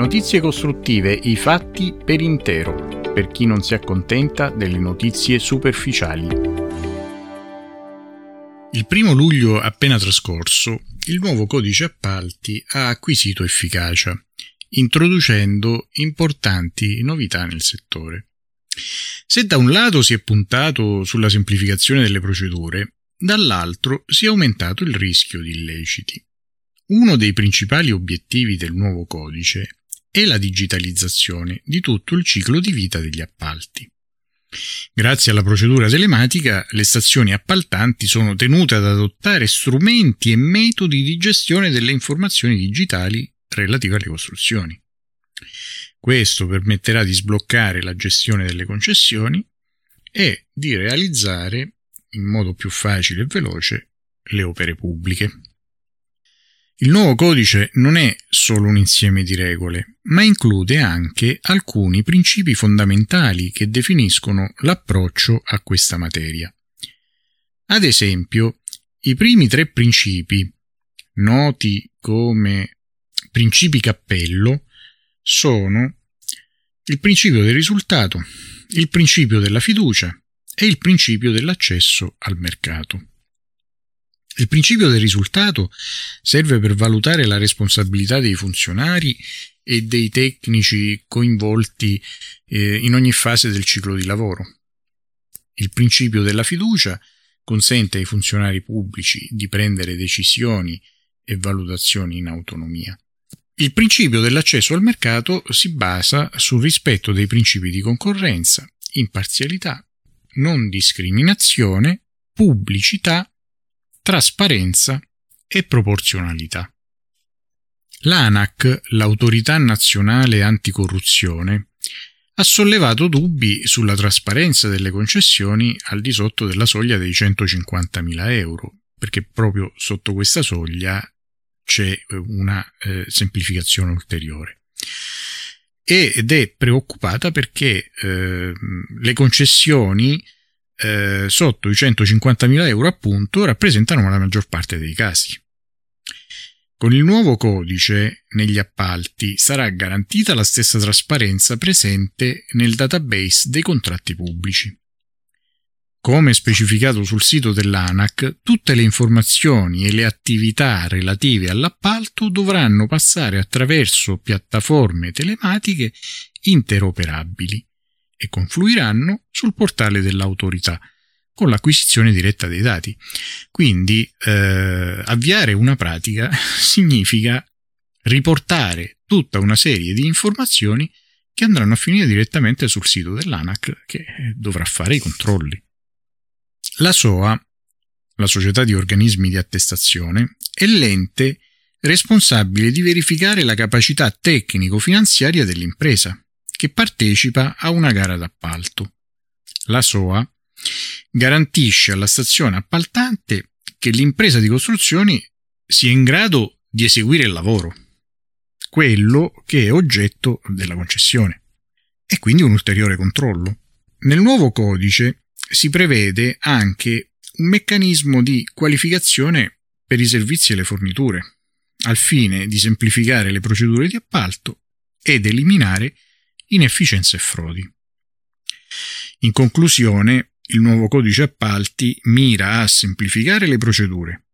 Notizie costruttive, i fatti per intero, per chi non si accontenta delle notizie superficiali. Il primo luglio appena trascorso, il nuovo codice appalti ha acquisito efficacia, introducendo importanti novità nel settore. Se da un lato si è puntato sulla semplificazione delle procedure, dall'altro si è aumentato il rischio di illeciti. Uno dei principali obiettivi del nuovo codice è la digitalizzazione di tutto il ciclo di vita degli appalti. Grazie alla procedura telematica, le stazioni appaltanti sono tenute ad adottare strumenti e metodi di gestione delle informazioni digitali relative alle costruzioni. Questo permetterà di sbloccare la gestione delle concessioni e di realizzare in modo più facile e veloce le opere pubbliche. Il nuovo codice non è solo un insieme di regole, ma include anche alcuni principi fondamentali che definiscono l'approccio a questa materia. Ad esempio, i primi tre principi, noti come principi cappello, sono il principio del risultato, il principio della fiducia e il principio dell'accesso al mercato. Il principio del risultato serve per valutare la responsabilità dei funzionari e dei tecnici coinvolti eh, in ogni fase del ciclo di lavoro. Il principio della fiducia consente ai funzionari pubblici di prendere decisioni e valutazioni in autonomia. Il principio dell'accesso al mercato si basa sul rispetto dei principi di concorrenza, imparzialità, non discriminazione, pubblicità, trasparenza e proporzionalità. L'ANAC, l'autorità nazionale anticorruzione, ha sollevato dubbi sulla trasparenza delle concessioni al di sotto della soglia dei 150.000 euro, perché proprio sotto questa soglia c'è eh, una eh, semplificazione ulteriore. Ed è preoccupata perché eh, le concessioni eh, sotto i 150.000 euro appunto rappresentano la maggior parte dei casi. Con il nuovo codice negli appalti sarà garantita la stessa trasparenza presente nel database dei contratti pubblici. Come specificato sul sito dell'ANAC, tutte le informazioni e le attività relative all'appalto dovranno passare attraverso piattaforme telematiche interoperabili e confluiranno sul portale dell'autorità con l'acquisizione diretta dei dati. Quindi eh, avviare una pratica significa riportare tutta una serie di informazioni che andranno a finire direttamente sul sito dell'ANAC che dovrà fare i controlli. La SOA, la Società di Organismi di Attestazione, è l'ente responsabile di verificare la capacità tecnico-finanziaria dell'impresa che partecipa a una gara d'appalto. La SOA garantisce alla stazione appaltante che l'impresa di costruzioni sia in grado di eseguire il lavoro, quello che è oggetto della concessione, e quindi un ulteriore controllo. Nel nuovo codice si prevede anche un meccanismo di qualificazione per i servizi e le forniture, al fine di semplificare le procedure di appalto ed eliminare inefficienze e frodi. In conclusione, il nuovo codice appalti mira a semplificare le procedure,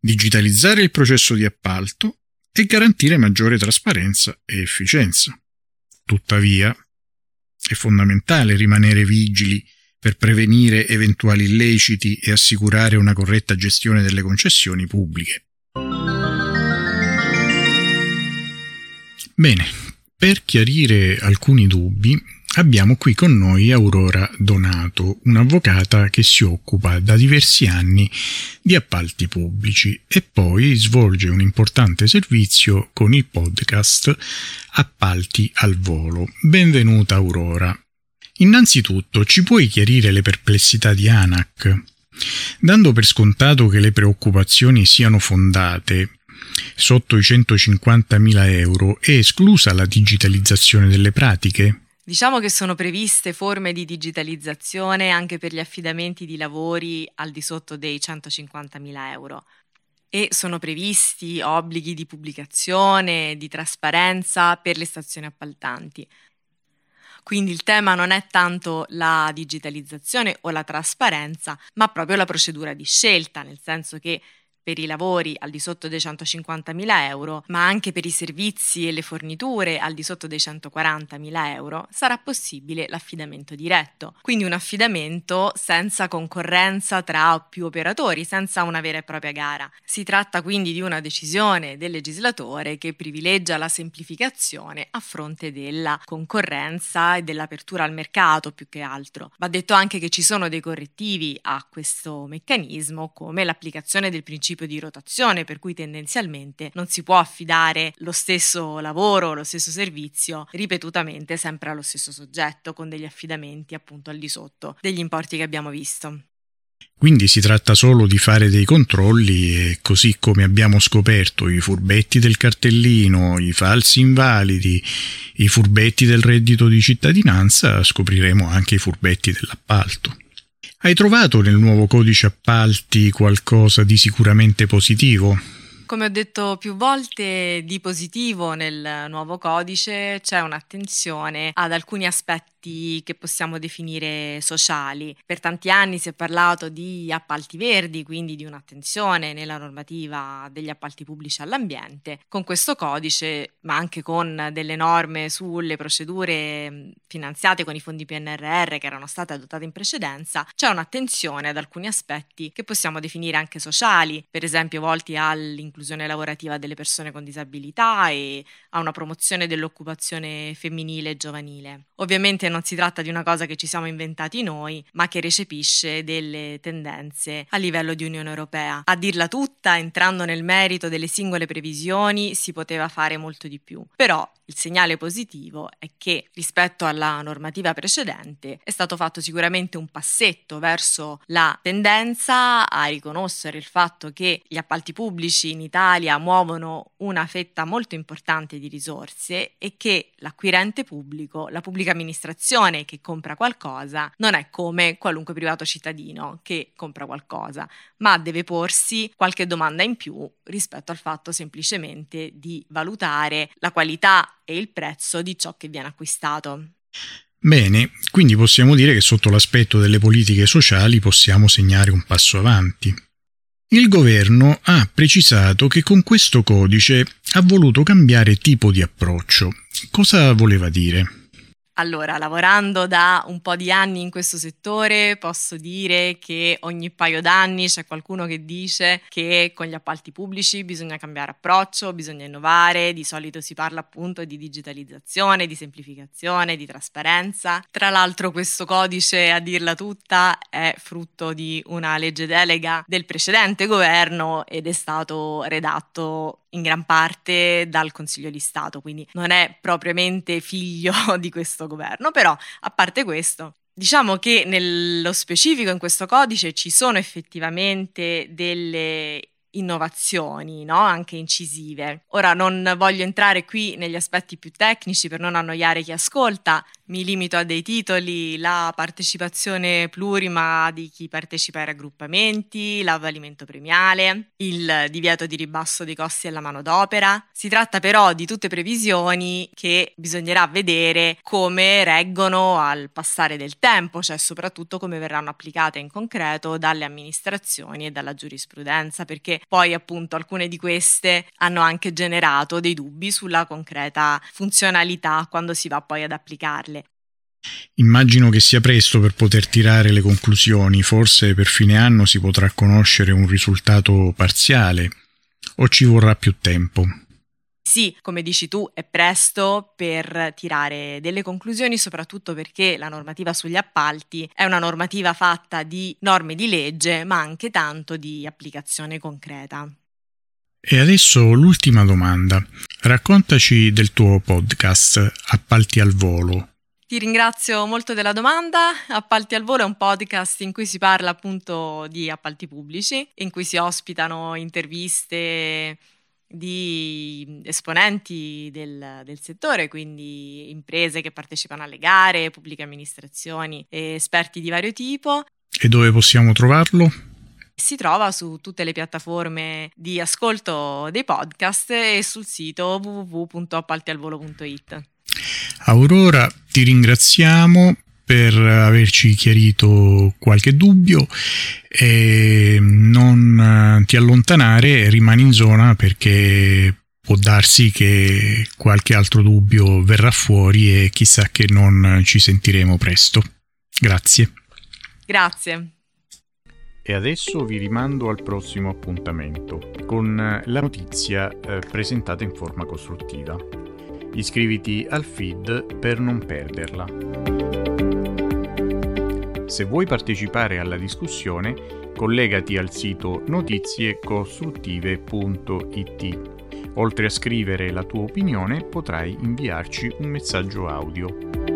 digitalizzare il processo di appalto e garantire maggiore trasparenza e efficienza. Tuttavia, è fondamentale rimanere vigili per prevenire eventuali illeciti e assicurare una corretta gestione delle concessioni pubbliche. Bene, per chiarire alcuni dubbi abbiamo qui con noi Aurora Donato, un'avvocata che si occupa da diversi anni di appalti pubblici e poi svolge un importante servizio con il podcast Appalti al volo. Benvenuta Aurora. Innanzitutto, ci puoi chiarire le perplessità di ANAC? Dando per scontato che le preoccupazioni siano fondate, sotto i 150.000 euro è esclusa la digitalizzazione delle pratiche? Diciamo che sono previste forme di digitalizzazione anche per gli affidamenti di lavori al di sotto dei 150.000 euro. e sono previsti obblighi di pubblicazione, di trasparenza per le stazioni appaltanti. Quindi il tema non è tanto la digitalizzazione o la trasparenza, ma proprio la procedura di scelta, nel senso che per i lavori al di sotto dei 150.000 euro, ma anche per i servizi e le forniture al di sotto dei 140.000 euro, sarà possibile l'affidamento diretto. Quindi un affidamento senza concorrenza tra più operatori, senza una vera e propria gara. Si tratta quindi di una decisione del legislatore che privilegia la semplificazione a fronte della concorrenza e dell'apertura al mercato più che altro. Va detto anche che ci sono dei correttivi a questo meccanismo come l'applicazione del principio principio di rotazione, per cui tendenzialmente non si può affidare lo stesso lavoro, lo stesso servizio ripetutamente sempre allo stesso soggetto, con degli affidamenti appunto al di sotto degli importi che abbiamo visto. Quindi si tratta solo di fare dei controlli e così come abbiamo scoperto i furbetti del cartellino, i falsi invalidi, i furbetti del reddito di cittadinanza, scopriremo anche i furbetti dell'appalto. Hai trovato nel nuovo codice appalti qualcosa di sicuramente positivo? Come ho detto più volte, di positivo nel nuovo codice c'è un'attenzione ad alcuni aspetti che possiamo definire sociali. Per tanti anni si è parlato di appalti verdi, quindi di un'attenzione nella normativa degli appalti pubblici all'ambiente. Con questo codice, ma anche con delle norme sulle procedure finanziate con i fondi PNRR che erano state adottate in precedenza, c'è un'attenzione ad alcuni aspetti che possiamo definire anche sociali, per esempio volti all'inclusione lavorativa delle persone con disabilità e a una promozione dell'occupazione femminile e giovanile. Ovviamente non si tratta di una cosa che ci siamo inventati noi, ma che recepisce delle tendenze a livello di Unione Europea. A dirla tutta, entrando nel merito delle singole previsioni, si poteva fare molto di più. Però il segnale positivo è che rispetto alla normativa precedente è stato fatto sicuramente un passetto verso la tendenza a riconoscere il fatto che gli appalti pubblici in Italia muovono una fetta molto importante di risorse e che l'acquirente pubblico, la pubblica amministrazione che compra qualcosa, non è come qualunque privato cittadino che compra qualcosa, ma deve porsi qualche domanda in più rispetto al fatto semplicemente di valutare la qualità e il prezzo di ciò che viene acquistato. Bene, quindi possiamo dire che sotto l'aspetto delle politiche sociali possiamo segnare un passo avanti. Il governo ha precisato che con questo codice ha voluto cambiare tipo di approccio. Cosa voleva dire? Allora, lavorando da un po' di anni in questo settore, posso dire che ogni paio d'anni c'è qualcuno che dice che con gli appalti pubblici bisogna cambiare approccio, bisogna innovare, di solito si parla appunto di digitalizzazione, di semplificazione, di trasparenza. Tra l'altro questo codice, a dirla tutta, è frutto di una legge delega del precedente governo ed è stato redatto in gran parte dal Consiglio di Stato, quindi non è propriamente figlio di questo governo, però a parte questo Diciamo che nello specifico in questo codice ci sono effettivamente delle innovazioni, no? anche incisive. Ora non voglio entrare qui negli aspetti più tecnici per non annoiare chi ascolta, mi limito a dei titoli, la partecipazione plurima di chi partecipa ai raggruppamenti, l'avvalimento premiale, il divieto di ribasso dei costi della manodopera. Si tratta però di tutte previsioni che bisognerà vedere come reggono al passare del tempo, cioè soprattutto come verranno applicate in concreto dalle amministrazioni e dalla giurisprudenza, perché poi appunto alcune di queste hanno anche generato dei dubbi sulla concreta funzionalità quando si va poi ad applicarle. Immagino che sia presto per poter tirare le conclusioni, forse per fine anno si potrà conoscere un risultato parziale o ci vorrà più tempo. Sì, come dici tu, è presto per tirare delle conclusioni, soprattutto perché la normativa sugli appalti è una normativa fatta di norme di legge, ma anche tanto di applicazione concreta. E adesso l'ultima domanda. Raccontaci del tuo podcast Appalti al volo. Ti ringrazio molto della domanda. Appalti al volo è un podcast in cui si parla appunto di appalti pubblici, in cui si ospitano interviste di esponenti del, del, settore, quindi imprese che partecipano alle gare, pubbliche amministrazioni e esperti di vario tipo. E dove possiamo trovarlo? Si trova su tutte le piattaforme di ascolto dei podcast e sul sito www.appaltialvolo.it. Aurora, ti ringraziamo per averci chiarito qualche dubbio e non ti allontanare, rimani in zona perché può darsi che qualche altro dubbio verrà fuori e chissà che non ci sentiremo presto. Grazie. Grazie. E adesso vi rimando al prossimo appuntamento con la notizia eh, presentata in forma costruttiva. Iscriviti al feed per non perderla. Se vuoi partecipare alla discussione, collegati al sito notiziecostruttive.it. Oltre a scrivere la tua opinione, potrai inviarci un messaggio audio.